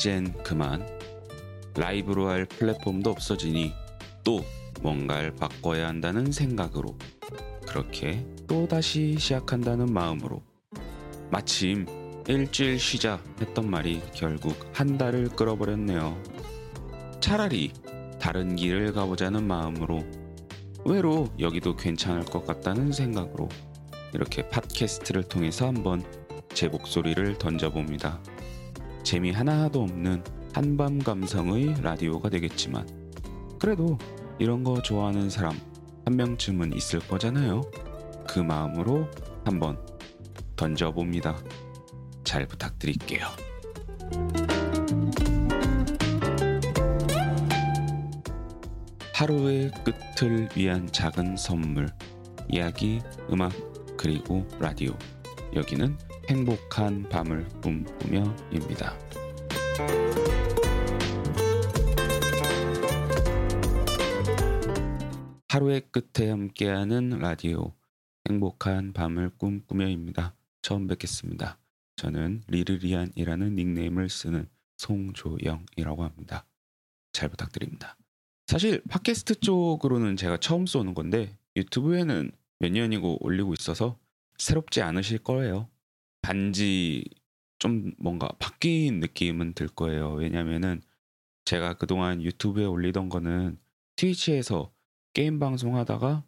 이젠 그만. 라이브로 할 플랫폼도 없어지니 또 뭔가를 바꿔야 한다는 생각으로 그렇게 또 다시 시작한다는 마음으로 마침 일주일 쉬자 했던 말이 결국 한 달을 끌어버렸네요. 차라리 다른 길을 가보자는 마음으로 외로 여기도 괜찮을 것 같다는 생각으로 이렇게 팟캐스트를 통해서 한번 제 목소리를 던져봅니다. 재미 하나도 없는 한밤 감성의 라디오가 되겠지만 그래도 이런 거 좋아하는 사람 한 명쯤은 있을 거잖아요. 그 마음으로 한번 던져봅니다. 잘 부탁드릴게요. 하루의 끝을 위한 작은 선물, 이야기, 음악, 그리고 라디오. 여기는 행복한 밤을 꿈꾸며입니다. 하루의 끝에 함께하는 라디오 행복한 밤을 꿈꾸며입니다. 처음 뵙겠습니다. 저는 리르리안이라는 닉네임을 쓰는 송조영이라고 합니다. 잘 부탁드립니다. 사실 팟캐스트 쪽으로는 제가 처음 쏘는 건데 유튜브에는 몇 년이고 올리고 있어서 새롭지 않으실 거예요. 단지 좀 뭔가 바뀐 느낌은 들 거예요. 왜냐면은 제가 그동안 유튜브에 올리던 거는 트위치에서 게임 방송하다가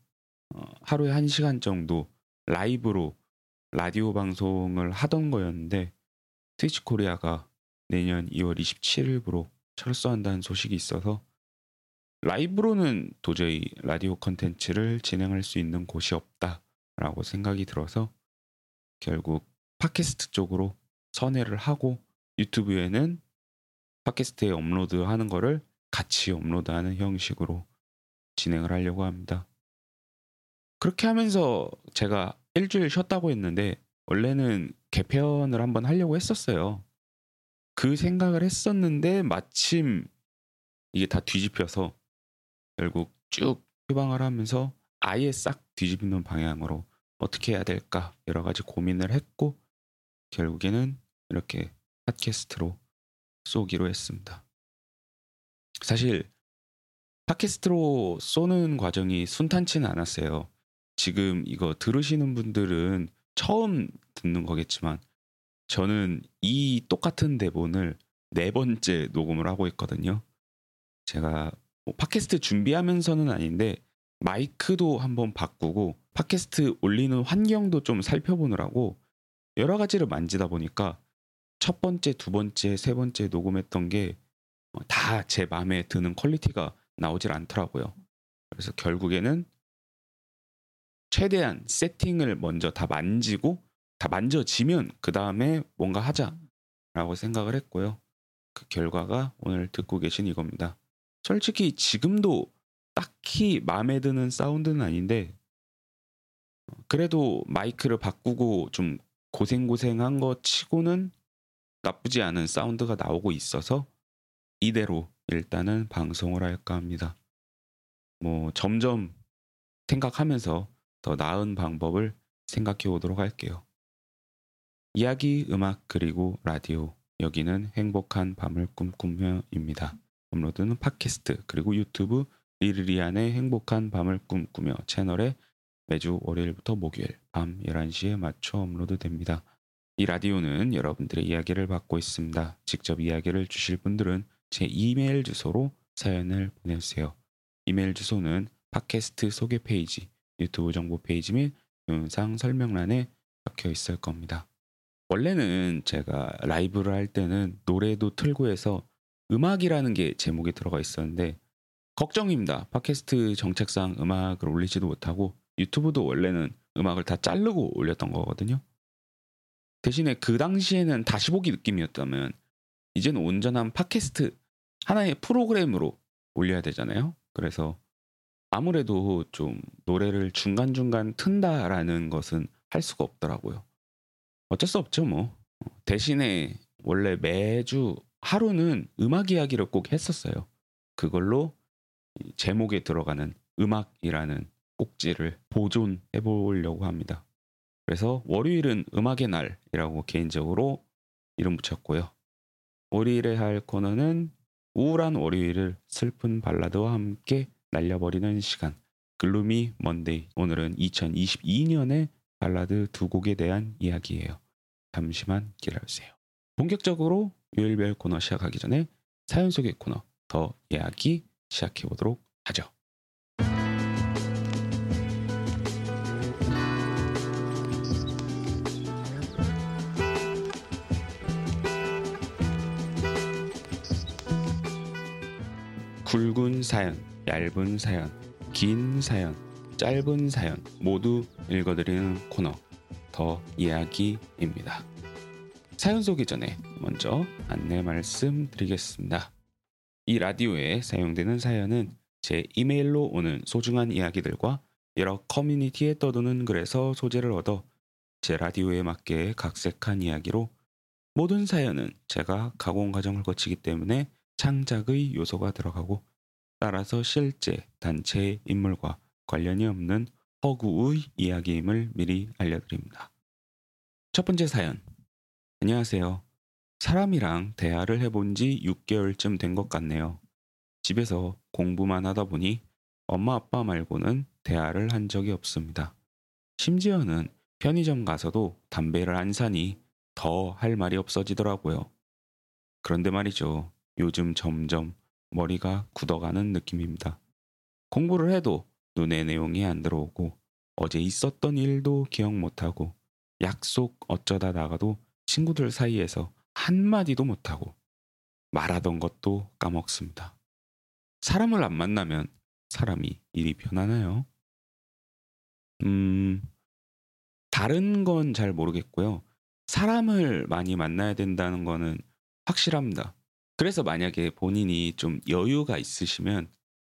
어, 하루에 한 시간 정도 라이브로 라디오 방송을 하던 거였는데 트위치 코리아가 내년 2월 27일부로 철수한다는 소식이 있어서 라이브로는 도저히 라디오 컨텐츠를 진행할 수 있는 곳이 없다라고 생각이 들어서 결국 팟캐스트 쪽으로 선회를 하고 유튜브에는 팟캐스트에 업로드하는 거를 같이 업로드하는 형식으로 진행을 하려고 합니다. 그렇게 하면서 제가 일주일 쉬었다고 했는데 원래는 개편을 한번 하려고 했었어요. 그 생각을 했었는데 마침 이게 다 뒤집혀서 결국 쭉 휴방을 하면서 아예 싹 뒤집는 방향으로 어떻게 해야 될까 여러 가지 고민을 했고 결국에는 이렇게 팟캐스트로 쏘기로 했습니다. 사실 팟캐스트로 쏘는 과정이 순탄치는 않았어요. 지금 이거 들으시는 분들은 처음 듣는 거겠지만 저는 이 똑같은 대본을 네 번째 녹음을 하고 있거든요. 제가 뭐 팟캐스트 준비하면서는 아닌데 마이크도 한번 바꾸고 팟캐스트 올리는 환경도 좀 살펴보느라고 여러 가지를 만지다 보니까 첫 번째, 두 번째, 세 번째 녹음했던 게 다제 어, 마음에 드는 quality가 나오질 않더라고요. 그래서 결국에는 최대한 세팅을 먼저 다 만지고 다 만져지면 그 다음에 뭔가 하자라고 생각을 했고요. 그 결과가 오늘 듣고 계신 이겁니다. 솔직히 지금도 딱히 마음에 드는 사운드는 아닌데 그래도 마이크를 바꾸고 좀 고생고생한 거 치고는 나쁘지 않은 사운드가 나오고 있어서 이대로 일단은 방송을 할까 합니다. 뭐 점점 생각하면서 더 나은 방법을 생각해 오도록 할게요. 이야기, 음악, 그리고 라디오. 여기는 행복한 밤을 꿈꾸며입니다. 업로드는 팟캐스트, 그리고 유튜브 리르리안의 행복한 밤을 꿈꾸며 채널에 매주 월요일부터 목요일 밤 11시에 맞춰 업로드됩니다. 이 라디오는 여러분들의 이야기를 받고 있습니다. 직접 이야기를 주실 분들은 제 이메일 주소로 사연을 보내주세요. 이메일 주소는 팟캐스트 소개 페이지, 유튜브 정보 페이지 및 영상 설명란에 적혀 있을 겁니다. 원래는 제가 라이브를 할 때는 노래도 틀고 해서 음악이라는 게 제목에 들어가 있었는데 걱정입니다. 팟캐스트 정책상 음악을 올리지도 못하고 유튜브도 원래는 음악을 다 자르고 올렸던 거거든요. 대신에 그 당시에는 다시 보기 느낌이었다면 이제는 온전한 팟캐스트 하나의 프로그램으로 올려야 되잖아요. 그래서 아무래도 좀 노래를 중간중간 튼다라는 것은 할 수가 없더라고요. 어쩔 수 없죠, 뭐. 대신에 원래 매주 하루는 음악 이야기를 꼭 했었어요. 그걸로 제목에 들어가는 음악이라는 꼭지를 보존해 보려고 합니다. 그래서 월요일은 음악의 날이라고 개인적으로 이름 붙였고요. 월요일에 할 코너는 우울한 월요일을 슬픈 발라드와 함께 날려버리는 시간. Gloomy Monday. 오늘은 2022년의 발라드 두 곡에 대한 이야기예요. 잠시만 기다려주세요. 본격적으로 요일별 코너 시작하기 전에 사연 속의 코너 더 이야기 시작해 보도록 하죠. 굵은 사연, 얇은 사연, 긴 사연, 짧은 사연 모두 읽어드리는 코너 더 이야기입니다. 사연 소개 전에 먼저 안내 말씀드리겠습니다. 이 라디오에 사용되는 사연은 제 이메일로 오는 소중한 이야기들과 여러 커뮤니티에 떠도는 글에서 소재를 얻어 제 라디오에 맞게 각색한 이야기로 모든 사연은 제가 가공 과정을 거치기 때문에 창작의 요소가 들어가고 따라서 실제 단체의 인물과 관련이 없는 허구의 이야기임을 미리 알려드립니다. 첫 번째 사연. 안녕하세요. 사람이랑 대화를 해본 지 6개월쯤 된 것 같네요. 집에서 공부만 하다 보니 엄마 아빠 말고는 대화를 한 적이 없습니다. 심지어는 편의점 가서도 담배를 안 사니 더 할 말이 없어지더라고요. 그런데 말이죠. 요즘 점점 머리가 굳어가는 느낌입니다. 공부를 해도 눈에 내용이 안 들어오고 어제 있었던 일도 기억 못하고 약속 어쩌다 나가도 친구들 사이에서 한마디도 못하고 말하던 것도 까먹습니다. 사람을 안 만나면 사람이 일이 변하나요? 음, 다른 건 잘 모르겠고요. 사람을 많이 만나야 된다는 거는 확실합니다. 그래서 만약에 본인이 좀 여유가 있으시면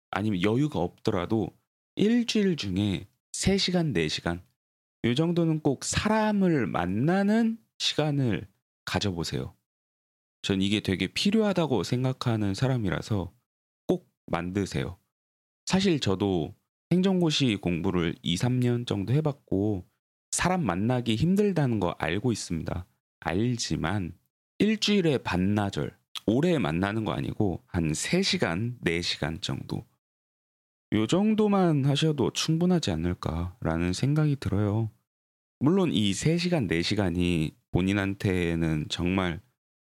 아니면 여유가 없더라도 일주일 중에 3시간, 4시간 이 정도는 꼭 사람을 만나는 시간을 가져보세요. 전 이게 되게 필요하다고 생각하는 사람이라서 꼭 만드세요. 사실 저도 행정고시 공부를 2, 3년 정도 해봤고 사람 만나기 힘들다는 거 알고 있습니다. 알지만 일주일에 반나절 오래 만나는 거 아니고 한 3시간, 4시간 정도. 요 정도만 하셔도 충분하지 않을까라는 생각이 들어요. 물론 이 3시간, 4시간이 본인한테는 정말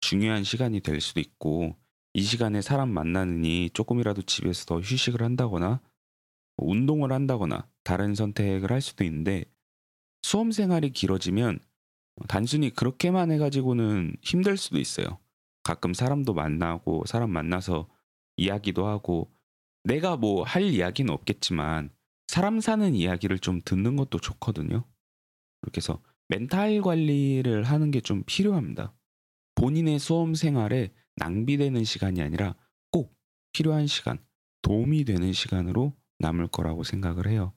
중요한 시간이 될 수도 있고, 이 시간에 사람 만나느니 조금이라도 집에서 더 휴식을 한다거나, 운동을 한다거나, 다른 선택을 할 수도 있는데, 수험 생활이 길어지면 단순히 그렇게만 해가지고는 힘들 수도 있어요. 가끔 사람도 만나고 사람 만나서 이야기도 하고 내가 뭐 할 이야기는 없겠지만 사람 사는 이야기를 좀 듣는 것도 좋거든요. 그렇게 해서 멘탈 관리를 하는 게 좀 필요합니다. 본인의 수험 생활에 낭비되는 시간이 아니라 꼭 필요한 시간, 도움이 되는 시간으로 남을 거라고 생각을 해요.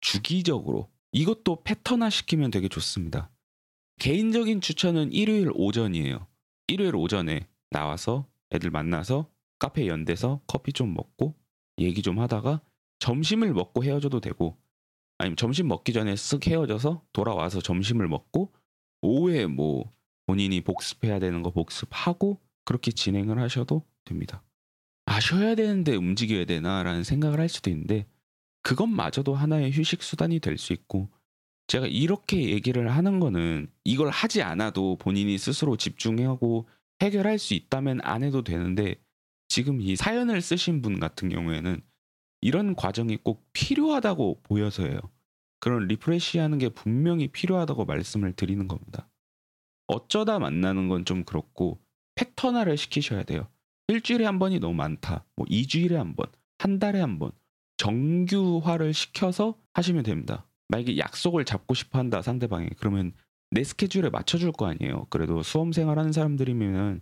주기적으로 이것도 패턴화 시키면 되게 좋습니다. 개인적인 추천은 일요일 오전이에요. 일요일 오전에 나와서 애들 만나서 카페 연대서 커피 좀 먹고 얘기 좀 하다가 점심을 먹고 헤어져도 되고 아니면 점심 먹기 전에 쓱 헤어져서 돌아와서 점심을 먹고 오후에 뭐 본인이 복습해야 되는 거 복습하고 그렇게 진행을 하셔도 됩니다. 아, 쉬어야 되는데 움직여야 되나라는 생각을 할 수도 있는데 그것마저도 하나의 휴식 수단이 될 수 있고 제가 이렇게 얘기를 하는 거는 이걸 하지 않아도 본인이 스스로 집중하고 해결할 수 있다면 안 해도 되는데 지금 이 사연을 쓰신 분 같은 경우에는 이런 과정이 꼭 필요하다고 보여서예요. 그런 refresh 하는 게 분명히 필요하다고 말씀을 드리는 겁니다. 어쩌다 만나는 건 좀 그렇고 패턴화를 시키셔야 돼요. 일주일에 한 번이 너무 많다. 뭐 2주일에 한 번, 한 달에 한 번. 정규화를 시켜서 하시면 됩니다. 만약에 약속을 잡고 싶어 한다 상대방이 그러면 내 스케줄에 맞춰줄 거 아니에요. 그래도 수험 생활 하는 사람들이면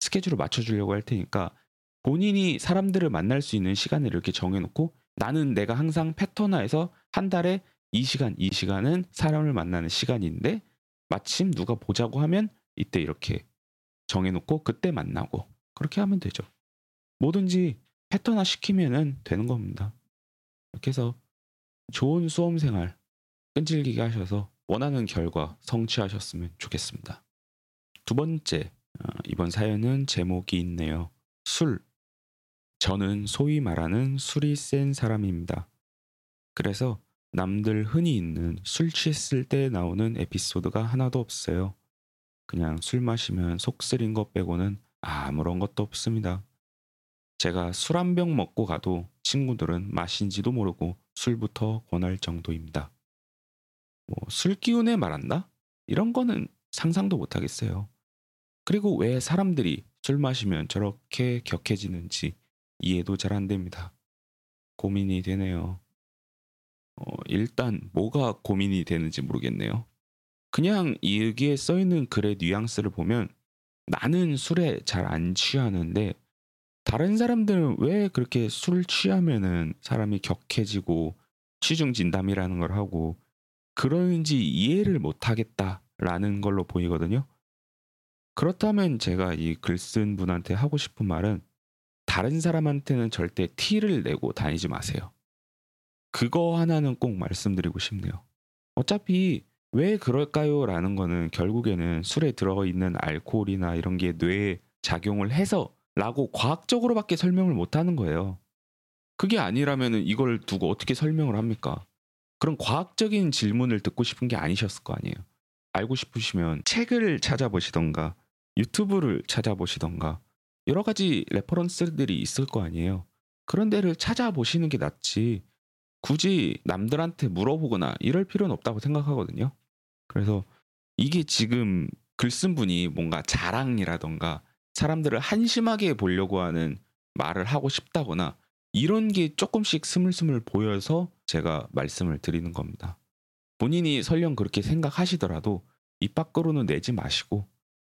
스케줄을 맞춰주려고 할 테니까 본인이 사람들을 만날 수 있는 시간을 이렇게 정해놓고 나는 내가 항상 패턴화해서 한 달에 이 시간 이 시간은 사람을 만나는 시간인데 마침 누가 보자고 하면 이때 이렇게 정해놓고 그때 만나고 그렇게 하면 되죠. 뭐든지 패턴화 시키면은 되는 겁니다. 이렇게 해서 좋은 수험 생활 끈질기게 하셔서 원하는 결과 성취하셨으면 좋겠습니다. 두 번째 어, 이번 사연은 제목이 있네요. 술. 저는 소위 말하는 술이 센 사람입니다. 그래서 남들 흔히 있는 술 취했을 때 나오는 에피소드가 하나도 없어요. 그냥 술 마시면 속 쓰린 것 빼고는 아무런 것도 없습니다. 제가 술 한 병 먹고 가도 친구들은 마신지도 모르고 술부터 권할 정도입니다. 뭐 술 기운에 말한다? 이런 거는 상상도 못 하겠어요. 그리고 왜 사람들이 술 마시면 저렇게 격해지는지 이해도 잘 안 됩니다. 고민이 되네요. 어, 일단 뭐가 고민이 되는지 모르겠네요. 그냥 이 여기에 써 있는 글의 뉘앙스를 보면 나는 술에 잘 안 취하는데 다른 사람들은 왜 그렇게 술 취하면은 사람이 격해지고 취중 진담이라는 걸 하고 그러는지 이해를 못 하겠다라는 걸로 보이거든요. 그렇다면 제가 이 글 쓴 분한테 하고 싶은 말은 다른 사람한테는 절대 티를 내고 다니지 마세요. 그거 하나는 꼭 말씀드리고 싶네요. 어차피 왜 그럴까요? 라는 거는 결국에는 술에 들어있는 알코올이나 이런 게 뇌에 작용을 해서 라고 과학적으로밖에 설명을 못 하는 거예요. 그게 아니라면 이걸 두고 어떻게 설명을 합니까? 그런 과학적인 질문을 듣고 싶은 게 아니셨을 거 아니에요. 알고 싶으시면 책을 찾아보시던가 유튜브를 찾아보시던가 여러 가지 reference들이 있을 거 아니에요. 그런 데를 찾아보시는 게 낫지. 굳이 남들한테 물어보거나 이럴 필요는 없다고 생각하거든요. 그래서 이게 지금 글 쓴 분이 뭔가 자랑이라던가 사람들을 한심하게 보려고 하는 말을 하고 싶다거나 이런 게 조금씩 스물스물 보여서 제가 말씀을 드리는 겁니다. 본인이 설령 그렇게 생각하시더라도 입 밖으로는 내지 마시고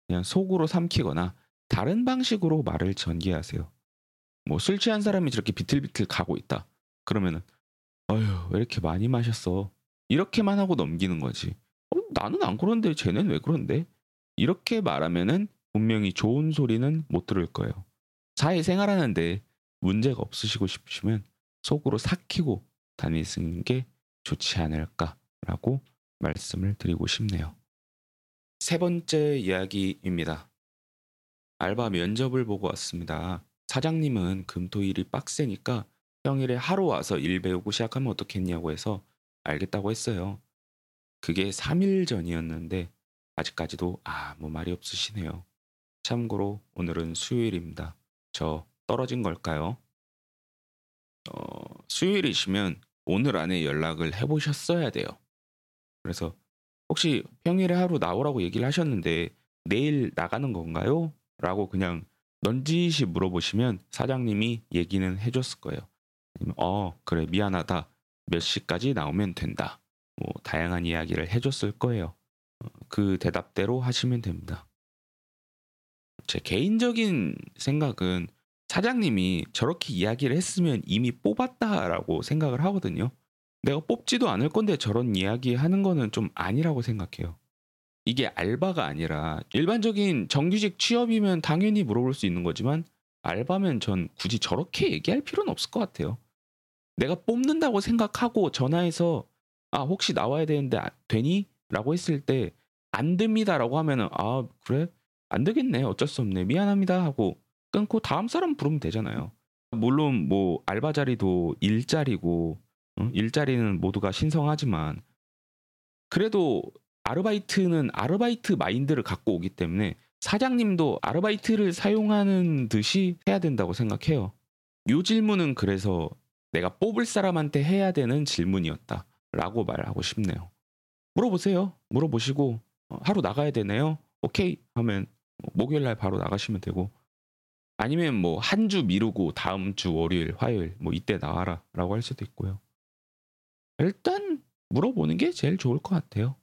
그냥 속으로 삼키거나 다른 방식으로 말을 전개하세요. 뭐 술 취한 사람이 저렇게 비틀비틀 가고 있다. 그러면은 어휴 왜 이렇게 많이 마셨어. 이렇게만 하고 넘기는 거지. 어, 나는 안 그런데 쟤는 왜 그런데? 이렇게 말하면은 분명히 좋은 소리는 못 들을 거예요. 사회 생활하는데 문제가 없으시고 싶으시면 속으로 삭히고 다니시는 게 좋지 않을까라고 말씀을 드리고 싶네요. 세 번째 이야기입니다. 알바 면접을 보고 왔습니다. 사장님은 금토일이 빡세니까 평일에 하루 와서 일 배우고 시작하면 어떻겠냐고 해서 알겠다고 했어요. 그게 3일 전이었는데 아직까지도 아무 말이 없으시네요. 참고로 오늘은 수요일입니다. 저 떨어진 걸까요? 어, 수요일이시면 오늘 안에 연락을 해보셨어야 돼요. 그래서 혹시 평일에 하루 나오라고 얘기를 하셨는데 내일 나가는 건가요? 라고 그냥 넌지시 물어보시면 사장님이 얘기는 해줬을 거예요. 어, 그래, 미안하다. 몇 시까지 나오면 된다. 뭐, 다양한 이야기를 해줬을 거예요. 어, 그 대답대로 하시면 됩니다. 제 개인적인 생각은 사장님이 저렇게 이야기를 했으면 이미 뽑았다라고 생각을 하거든요. 내가 뽑지도 않을 건데 저런 이야기 하는 거는 좀 아니라고 생각해요. 이게 알바가 아니라 일반적인 정규직 취업이면 당연히 물어볼 수 있는 거지만 알바면 전 굳이 저렇게 얘기할 필요는 없을 것 같아요. 내가 뽑는다고 생각하고 전화해서 아 혹시 나와야 되는데 아, 되니? 라고 했을 때 안 됩니다라고 하면은 아 그래 안 되겠네 어쩔 수 없네 미안합니다 하고 끊고 다음 사람 부르면 되잖아요. 물론 뭐 알바 자리도 일자리고 어? 일자리는 모두가 신성하지만 그래도 아르바이트는 아르바이트 마인드를 갖고 오기 때문에 사장님도 아르바이트를 사용하는 듯이 해야 된다고 생각해요. 이 질문은 그래서 내가 뽑을 사람한테 해야 되는 질문이었다. 라고 말하고 싶네요. 물어보세요. 물어보시고 어, 하루 나가야 되네요. 오케이 하면 목요일 날 바로 나가시면 되고 아니면 뭐 한 주 미루고 다음 주 월요일, 화요일 뭐 이때 나와라라고 할 수도 있고요. 일단 물어보는 게 제일 좋을 것 같아요.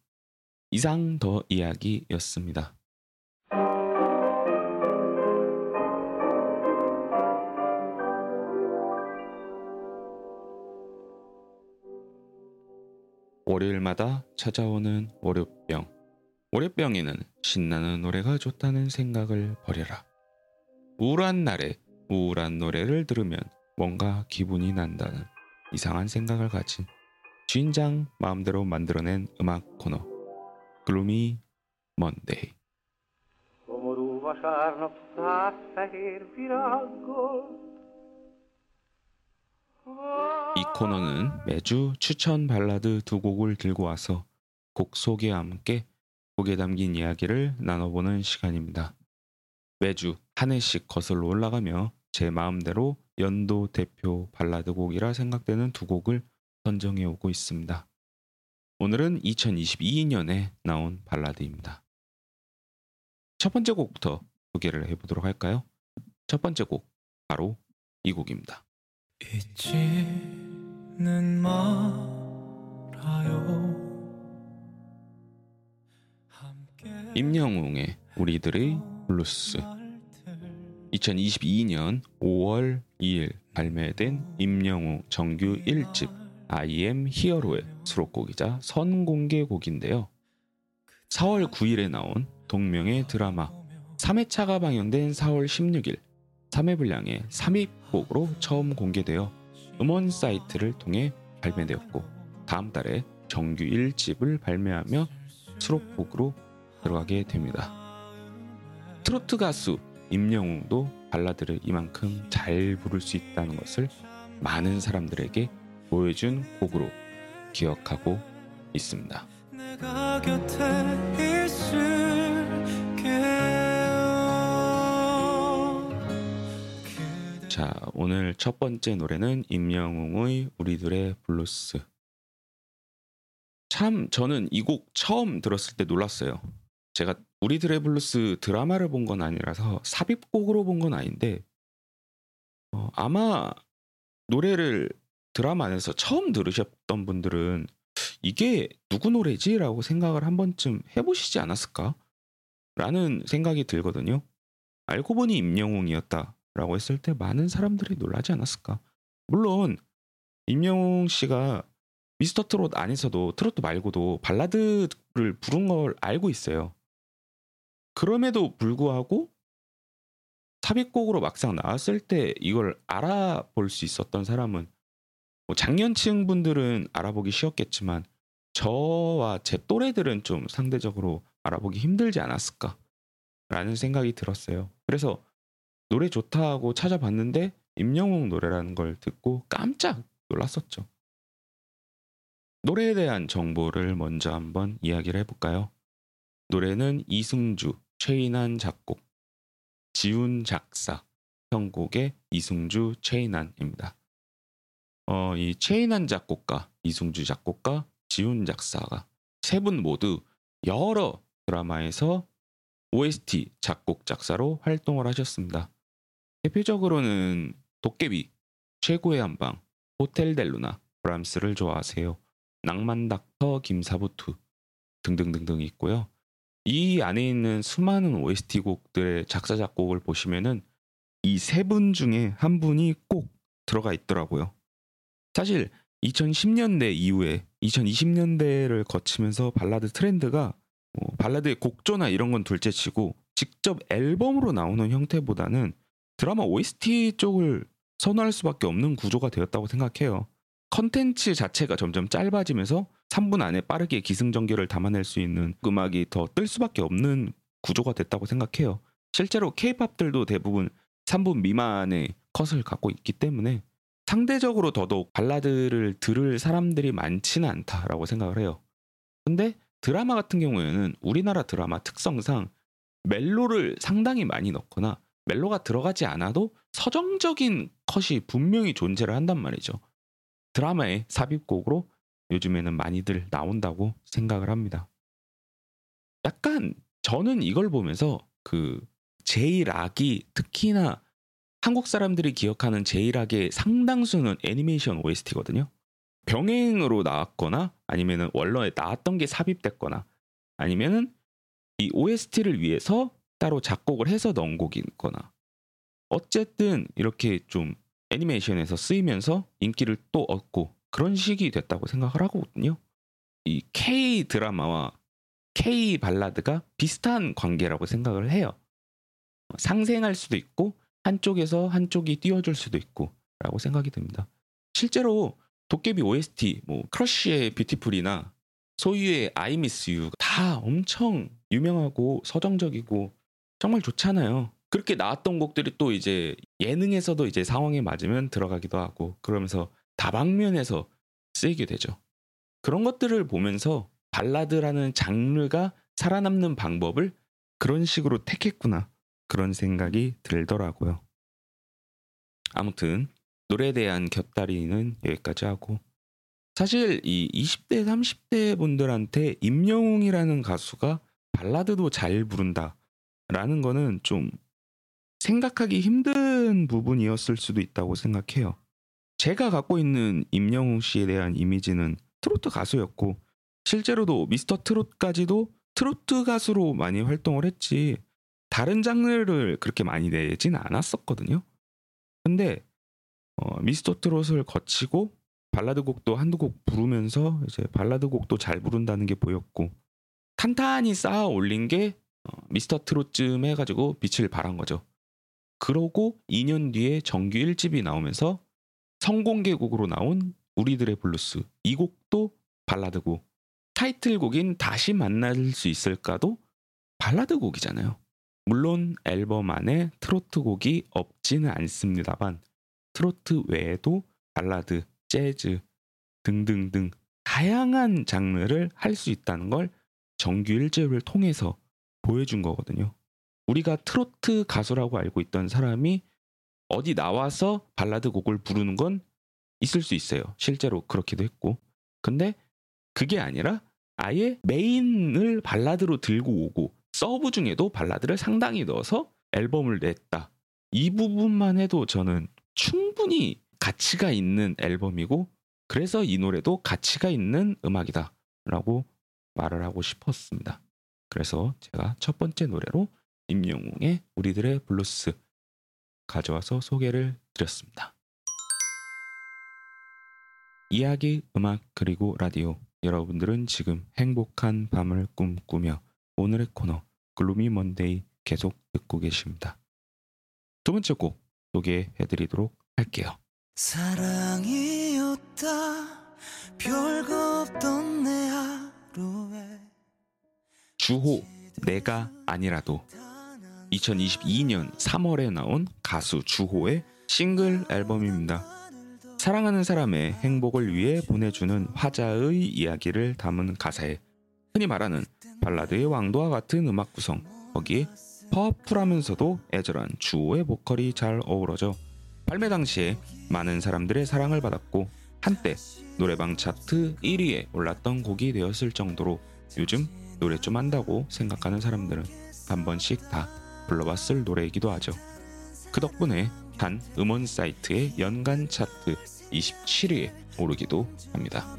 이상 더 이야기였습니다. 월요일마다 찾아오는 월요병. 월요병에는 신나는 노래가 좋다는 생각을 버려라. 우울한 날에 우울한 노래를 들으면 뭔가 기분이 난다는 이상한 생각을 가진 주인장 마음대로 만들어낸 음악 코너 Gloomy Monday Szomorú vasárnap száz fehér virággal. 이 코너는 매주 추천 발라드 두 곡을 들고 와서 곡 소개와 함께 곡에 담긴 이야기를 나눠보는 시간입니다. 매주 한 해씩 거슬러 올라가며 제 마음대로 연도 대표 발라드 곡이라 생각되는 두 곡을 선정해 오고 있습니다. 오늘은 2022년에 나온 발라드입니다. 첫 번째 곡부터 소개를 해보도록 할까요? 첫 번째 곡, 바로 이 곡입니다. 잊지는 말아요 임영웅의 우리들의 블루스 2022년 5월 2일 발매된 임영웅 정규 1집 I am Hero의 수록곡이자 선공개곡인데요. 4월 9일에 나온 동명의 드라마 3회차가 방영된 4월 16일 3회 분량의 3입곡으로 처음 공개되어 음원 사이트를 통해 발매되었고 다음 달에 정규 1집을 발매하며 수록곡으로 들어가게 됩니다. 트로트 가수 임영웅도 발라드를 이만큼 잘 부를 수 있다는 것을 많은 사람들에게 보여준 곡으로 기억하고 있습니다. 자, 오늘 첫 번째 노래는 임영웅의 우리들의 블루스. 참 저는 이 곡 처음 들었을 때 놀랐어요. 제가 우리들의 블루스 드라마를 본 건 아니라서 삽입곡으로 본 건 아닌데 어, 아마 노래를 드라마 안에서 처음 들으셨던 분들은 이게 누구 노래지라고 생각을 한 번쯤 해보시지 않았을까? 라는 생각이 들거든요. 알고 보니 임영웅이었다라고 했을 때 많은 사람들이 놀라지 않았을까? 물론 임영웅 씨가 미스터 트롯 안에서도 트로트 말고도 발라드를 부른 걸 알고 있어요. 그럼에도 불구하고 삽입곡으로 막상 나왔을 때 이걸 알아볼 수 있었던 사람은 뭐 작년층 분들은 알아보기 쉬웠겠지만 저와 제 또래들은 좀 상대적으로 알아보기 힘들지 않았을까 라는 생각이 들었어요. 그래서 노래 좋다 하고 찾아봤는데 임영웅 노래라는 걸 듣고 깜짝 놀랐었죠. 노래에 대한 정보를 먼저 한번 이야기를 해볼까요? 노래는 이승주, 최인한 작곡, 지훈 작사, 편곡의 이승주, 최인한입니다. 어, 이 최인한 작곡가, 이승주 작곡가, 지훈 작사가 세 분 모두 여러 드라마에서 OST 작곡 작사로 활동을 하셨습니다. 대표적으로는 도깨비, 최고의 한방, 호텔 델루나, 브람스를 좋아하세요. 낭만 닥터 김사부투 등등등등 있고요. 이 안에 있는 수많은 OST 곡들의 작사 작곡을 보시면은 이 세 분 중에 한 분이 꼭 들어가 있더라고요. 사실 2010년대 이후에 2020년대를 거치면서 발라드 트렌드가 뭐 발라드의 곡조나 이런 건 둘째치고 직접 앨범으로 나오는 형태보다는 드라마 OST 쪽을 선호할 수밖에 없는 구조가 되었다고 생각해요. 컨텐츠 자체가 점점 짧아지면서 3분 안에 빠르게 기승전결을 담아낼 수 있는 음악이 더 뜰 수밖에 없는 구조가 됐다고 생각해요. 실제로 케이팝들도 대부분 3분 미만의 컷을 갖고 있기 때문에 상대적으로 더더욱 발라드를 들을 사람들이 많지는 않다라고 생각을 해요. 근데 드라마 같은 경우에는 우리나라 드라마 특성상 멜로를 상당히 많이 넣거나 멜로가 들어가지 않아도 서정적인 컷이 분명히 존재를 한단 말이죠. 드라마의 삽입곡으로 요즘에는 많이들 나온다고 생각을 합니다. 약간 저는 이걸 보면서 그 제이락이 특히나 한국 사람들이 기억하는 제이락의 상당수는 애니메이션 OST거든요. 병행으로 나왔거나 아니면은 원래에 나왔던 게 삽입됐거나 아니면은 이 OST를 위해서 따로 작곡을 해서 넣은 곡이 있거나 어쨌든 이렇게 좀 애니메이션에서 쓰이면서 인기를 또 얻고 그런 식이 됐다고 생각을 하거든요. 이 K 드라마와 K 발라드가 비슷한 관계라고 생각을 해요. 상생할 수도 있고 한쪽에서 한쪽이 띄워줄 수도 있고 라고 생각이 듭니다. 실제로 도깨비 OST, 뭐 크러쉬의 Beautiful이나 소유의 I Miss You 다 엄청 유명하고 서정적이고 정말 좋잖아요. 그렇게 나왔던 곡들이 또 이제 예능에서도 이제 상황에 맞으면 들어가기도 하고 그러면서 다방면에서 쓰이게 되죠. 그런 것들을 보면서 발라드라는 장르가 살아남는 방법을 그런 식으로 택했구나. 그런 생각이 들더라고요. 아무튼 노래에 대한 곁다리는 여기까지 하고 사실 이 20대 30대 분들한테 임영웅이라는 가수가 발라드도 잘 부른다라는 거는 좀 생각하기 힘든 부분이었을 수도 있다고 생각해요. 제가 갖고 있는 임영웅 씨에 대한 이미지는 트로트 가수였고 실제로도 미스터 트롯까지도 트로트 가수로 많이 활동을 했지 다른 장르를 그렇게 많이 내진 않았었거든요. 근데 어, 미스터 트롯을 거치고 발라드 곡도 한두 곡 부르면서 이제 발라드 곡도 잘 부른다는 게 보였고 탄탄히 쌓아 올린 게 어, 미스터 트롯쯤 해가지고 빛을 발한 거죠. 그러고 2년 뒤에 정규 1집이 나오면서 선공개곡으로 나온 우리들의 블루스 이 곡도 발라드곡 타이틀곡인 다시 만날 수 있을까도 발라드 곡이잖아요. 물론 앨범 안에 트로트 곡이 없지는 않습니다만 트로트 외에도 발라드, 재즈 등등등 다양한 장르를 할 수 있다는 걸 정규 1집을 통해서 보여준 거거든요. 우리가 트로트 가수라고 알고 있던 사람이 어디 나와서 발라드 곡을 부르는 건 있을 수 있어요. 실제로 그렇기도 했고. 근데 그게 아니라 아예 메인을 발라드로 들고 오고 서브 중에도 발라드를 상당히 넣어서 앨범을 냈다. 이 부분만 해도 저는 충분히 가치가 있는 앨범이고 그래서 이 노래도 가치가 있는 음악이다. 라고 말을 하고 싶었습니다. 그래서 제가 첫 번째 노래로 임영웅의 우리들의 블루스 가져와서 소개를 드렸습니다. 이야기, 음악, 그리고 라디오. 여러분들은 지금 행복한 밤을 꿈꾸며 오늘의 코너 Gloomy Monday 계속 듣고 계십니다. 두 번째 곡 소개해드리도록 할게요. 사랑이었다 별거 없던 내 하루에 주호 내가 아니라도 2022년 3월에 나온 가수 주호의 싱글 앨범입니다. 사랑하는 사람의 행복을 위해 보내주는 화자의 이야기를 담은 가사에 흔히 말하는 발라드의 왕도와 같은 음악 구성 거기에 파워풀하면서도 애절한 주호의 보컬이 잘 어우러져 발매 당시에 많은 사람들의 사랑을 받았고 한때 노래방 차트 1위에 올랐던 곡이 되었을 정도로 요즘 노래 좀 한다고 생각하는 사람들은 한 번씩 다 불러봤을 노래이기도 하죠. 그 덕분에 한 음원 사이트의 연간 차트 27위에 오르기도 합니다.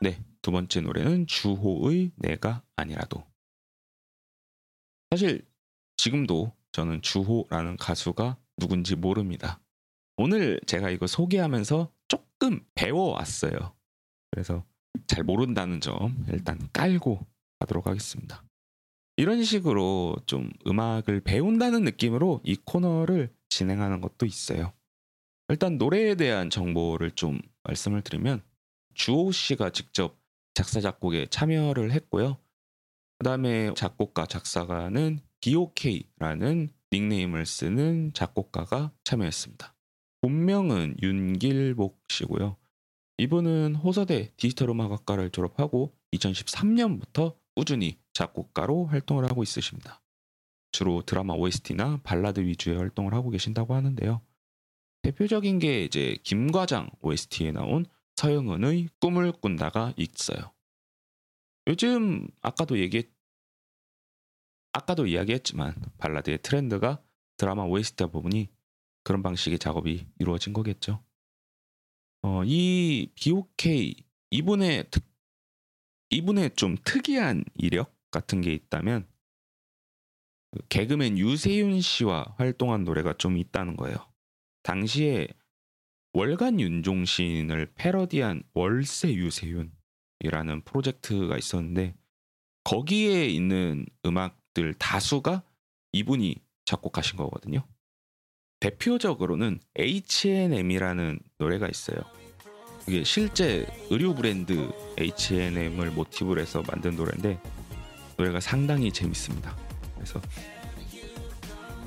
네, 두 번째 노래는 주호의 내가 아니라도. 사실 지금도 저는 주호라는 가수가 누군지 모릅니다. 오늘 제가 이거 소개하면서 조금 배워왔어요. 그래서 잘 모른다는 점 일단 깔고 가도록 하겠습니다. 이런 식으로 좀 음악을 배운다는 느낌으로 이 코너를 진행하는 것도 있어요. 일단 노래에 대한 정보를 좀 말씀을 드리면 주호 씨가 직접 작사 작곡에 참여를 했고요. 그다음에 작곡가 작사가는 BOK라는 닉네임을 쓰는 작곡가가 참여했습니다. 본명은 윤길복 씨고요. 이분은 호서대 디지털 음악학과를 졸업하고 2013년부터 꾸준히 작곡가로 활동을 하고 있으십니다. 주로 드라마 OST나 발라드 위주의 활동을 하고 계신다고 하는데요. 대표적인 게 이제 김과장 OST에 나온 서영은의 꿈을 꾼다가 있어요. 요즘 아까도 얘기 아까도 이야기했지만 발라드의 트렌드가 드라마 OST다 보니 그런 방식의 작업이 이루어진 거겠죠. 어, 이 BOK 이분의 특, 이분의 좀 특이한 이력 같은 게 있다면 그 개그맨 유세윤 씨와 활동한 노래가 좀 있다는 거예요. 당시에 월간 윤종신을 패러디한 월세 유세윤이라는 프로젝트가 있었는데 거기에 있는 음악들 다수가 이분이 작곡하신 거거든요. 대표적으로는 H&M이라는 노래가 있어요. 이게 실제 의류 브랜드 H&M을 모티브로 해서 만든 노래인데 노래가 상당히 재밌습니다. 그래서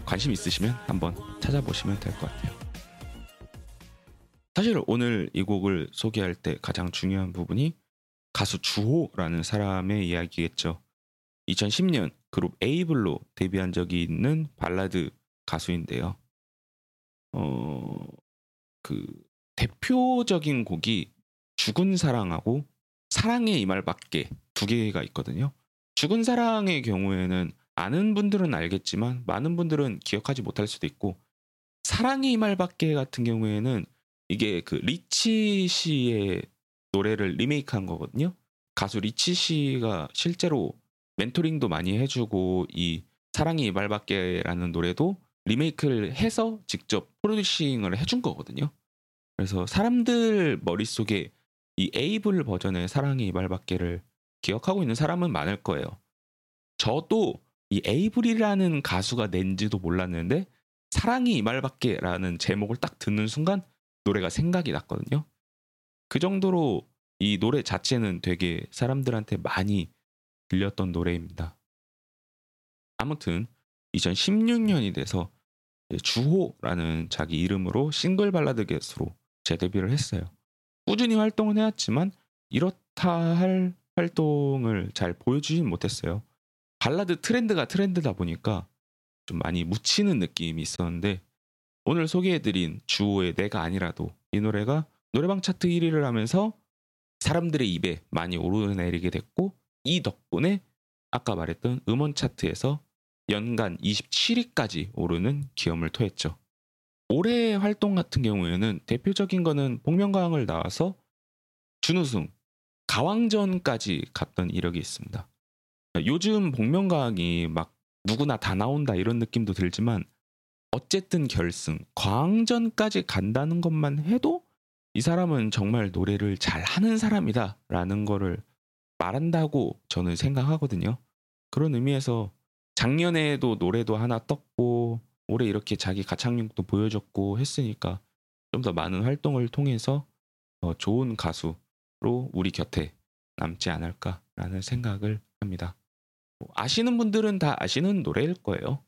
관심 있으시면 한번 찾아보시면 될 것 같아요. 사실 오늘 이 곡을 소개할 때 가장 중요한 부분이 가수 주호라는 사람의 이야기겠죠. 2010년 그룹 에이블로 데뷔한 적이 있는 발라드 가수인데요. 어, 그 대표적인 곡이 죽은 사랑하고 사랑의 이 말밖에 두 개가 있거든요. 죽은 사랑의 경우에는 아는 분들은 알겠지만 많은 분들은 기억하지 못할 수도 있고 사랑의 이 말밖에 같은 경우에는 이게 그 리치 씨의 노래를 리메이크한 거거든요. 가수 리치 씨가 실제로 멘토링도 많이 해주고 이 사랑이 이 말밖에라는 노래도 리메이크를 해서 직접 프로듀싱을 해준 거거든요. 그래서 사람들 머릿속에 이 에이블 버전의 사랑이 이 말밖에를 기억하고 있는 사람은 많을 거예요. 저도 이 에이블이라는 가수가 낸지도 몰랐는데 사랑이 이 말밖에라는 제목을 딱 듣는 순간 노래가 생각이 났거든요. 그 정도로 이 노래 자체는 되게 사람들한테 많이 들렸던 노래입니다. 아무튼 2016년이 돼서 주호라는 자기 이름으로 싱글 발라드 게스트로 재데뷔를 했어요. 꾸준히 활동은 해왔지만 이렇다 할 활동을 잘 보여주진 못했어요. 발라드 트렌드가 트렌드다 보니까 좀 많이 묻히는 느낌이 있었는데 오늘 소개해드린 주호의 내가 아니라도 이 노래가 노래방 차트 1위를 하면서 사람들의 입에 많이 오르내리게 됐고 이 덕분에 아까 말했던 음원 차트에서 연간 27위까지 오르는 기염을 토했죠. 올해 활동 같은 경우에는 대표적인 거는 복면가왕을 나와서 준우승, 가왕전까지 갔던 이력이 있습니다. 요즘 복면가왕이 막 누구나 다 나온다 이런 느낌도 들지만 어쨌든 결승, 과왕전까지 간다는 것만 해도 이 사람은 정말 노래를 잘 하는 사람이다 라는 거를 말한다고 저는 생각하거든요. 그런 의미에서 작년에도 노래도 하나 떴고 올해 이렇게 자기 가창력도 보여줬고 했으니까 좀 더 많은 활동을 통해서 더 좋은 가수로 우리 곁에 남지 않을까라는 생각을 합니다. 뭐 아시는 분들은 다 아시는 노래일 거예요.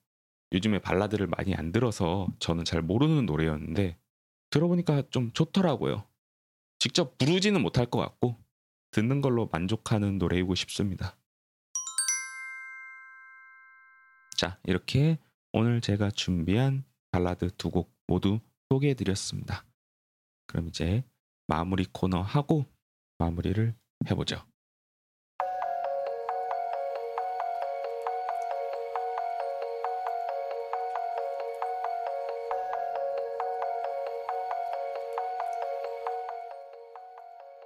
요즘에 발라드를 많이 안 들어서 저는 잘 모르는 노래였는데 들어보니까 좀 좋더라고요. 직접 부르지는 못할 것 같고 듣는 걸로 만족하는 노래이고 싶습니다. 자, 이렇게 오늘 제가 준비한 발라드 두 곡 모두 소개해 드렸습니다. 그럼 이제 마무리 코너 하고 마무리를 해보죠.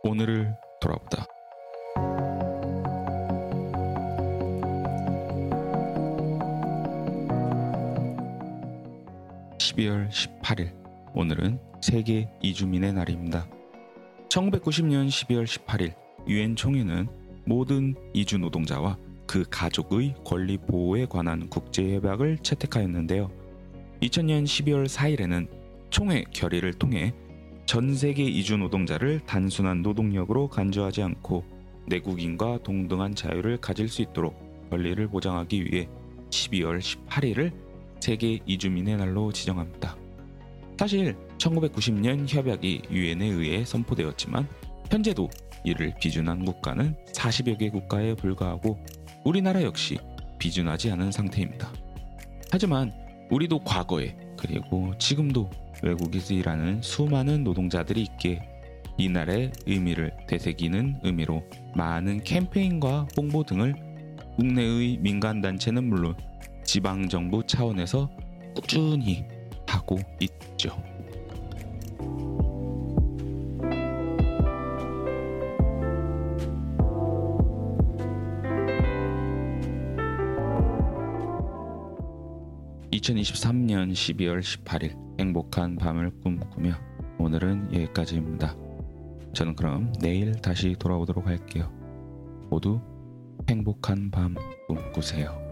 오늘을 돌아보다. 12월 18일 오늘은 세계 이주민의 날입니다. 1990년 12월 18일 유엔 총회는 모든 이주 노동자와 그 가족의 권리 보호에 관한 국제 협약을 채택하였는데요. 2000년 12월 4일에는 총회 결의를 통해 전 세계 이주 노동자를 단순한 노동력으로 간주하지 않고 내국인과 동등한 자유를 가질 수 있도록 권리를 보장하기 위해 12월 18일을 세계 이주민의 날로 지정합니다. 사실 1990년 협약이 유엔에 의해 선포되었지만 현재도 이를 비준한 국가는 40여 개 국가에 불과하고 우리나라 역시 비준하지 않은 상태입니다. 하지만 우리도 과거에 그리고 지금도 외국에서 일하는 수많은 노동자들이 있기에 이날의 의미를 되새기는 의미로 많은 캠페인과 홍보 등을 국내의 민간단체는 물론 지방 정부 차원에서 꾸준히 하고 있죠. (2023년 12월 18일) 행복한 밤을 꿈꾸며 오늘은 여기까지입니다. 저는 그럼 내일 다시 돌아오도록 할게요. 모두 행복한 밤 꿈꾸세요.